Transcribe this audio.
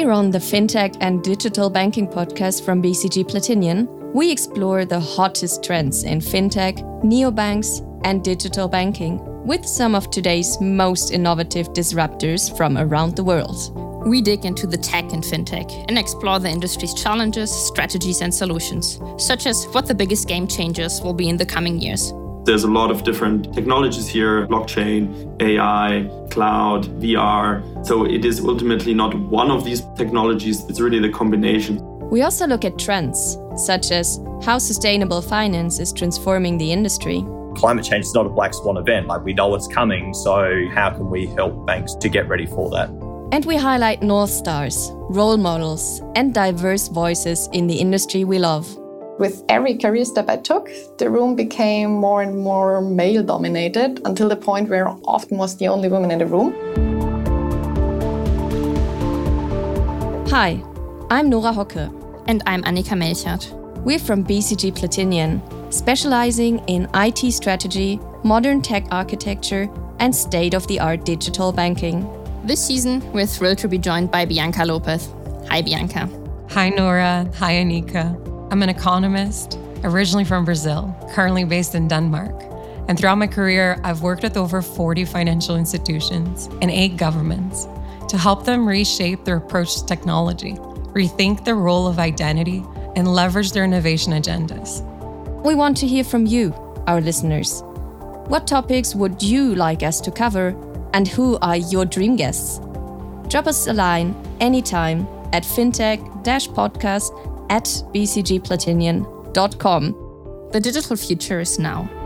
Here on the FinTech and Digital Banking podcast from BCG Platinion, we explore the hottest trends in FinTech, neobanks, and digital banking with some of today's most innovative disruptors from around the world. We dig into the tech and fintech and explore the industry's challenges, strategies, and solutions, such as what the biggest game changers will be in the coming years. There's a lot of different technologies here blockchain, AI, cloud, VR. So it is ultimately not one of these technologies, it's really the combination. We also look at trends, such as how sustainable finance is transforming the industry. Climate change is not a black swan event. Like we know it's coming, so how can we help banks to get ready for that? And we highlight North Stars, role models, and diverse voices in the industry we love. With every career step I took, the room became more and more male dominated until the point where I often was the only woman in the room. Hi, I'm Nora Hocke. And I'm Annika Melchert. We're from BCG Platinion, specializing in IT strategy, modern tech architecture, and state of the art digital banking. This season, we're thrilled to be joined by Bianca Lopes. Hi, Bianca. Hi, Nora. Hi, Annika. I'm an economist, originally from Brazil, currently based in Denmark. And throughout my career, I've worked with over 40 financial institutions and eight governments to help them reshape their approach to technology, rethink their role of identity, and leverage their innovation agendas. We want to hear from you, our listeners. What topics would you like us to cover, and who are your dream guests? Drop us a line anytime at fintech podcast at bcgplatinion.com. The digital future is now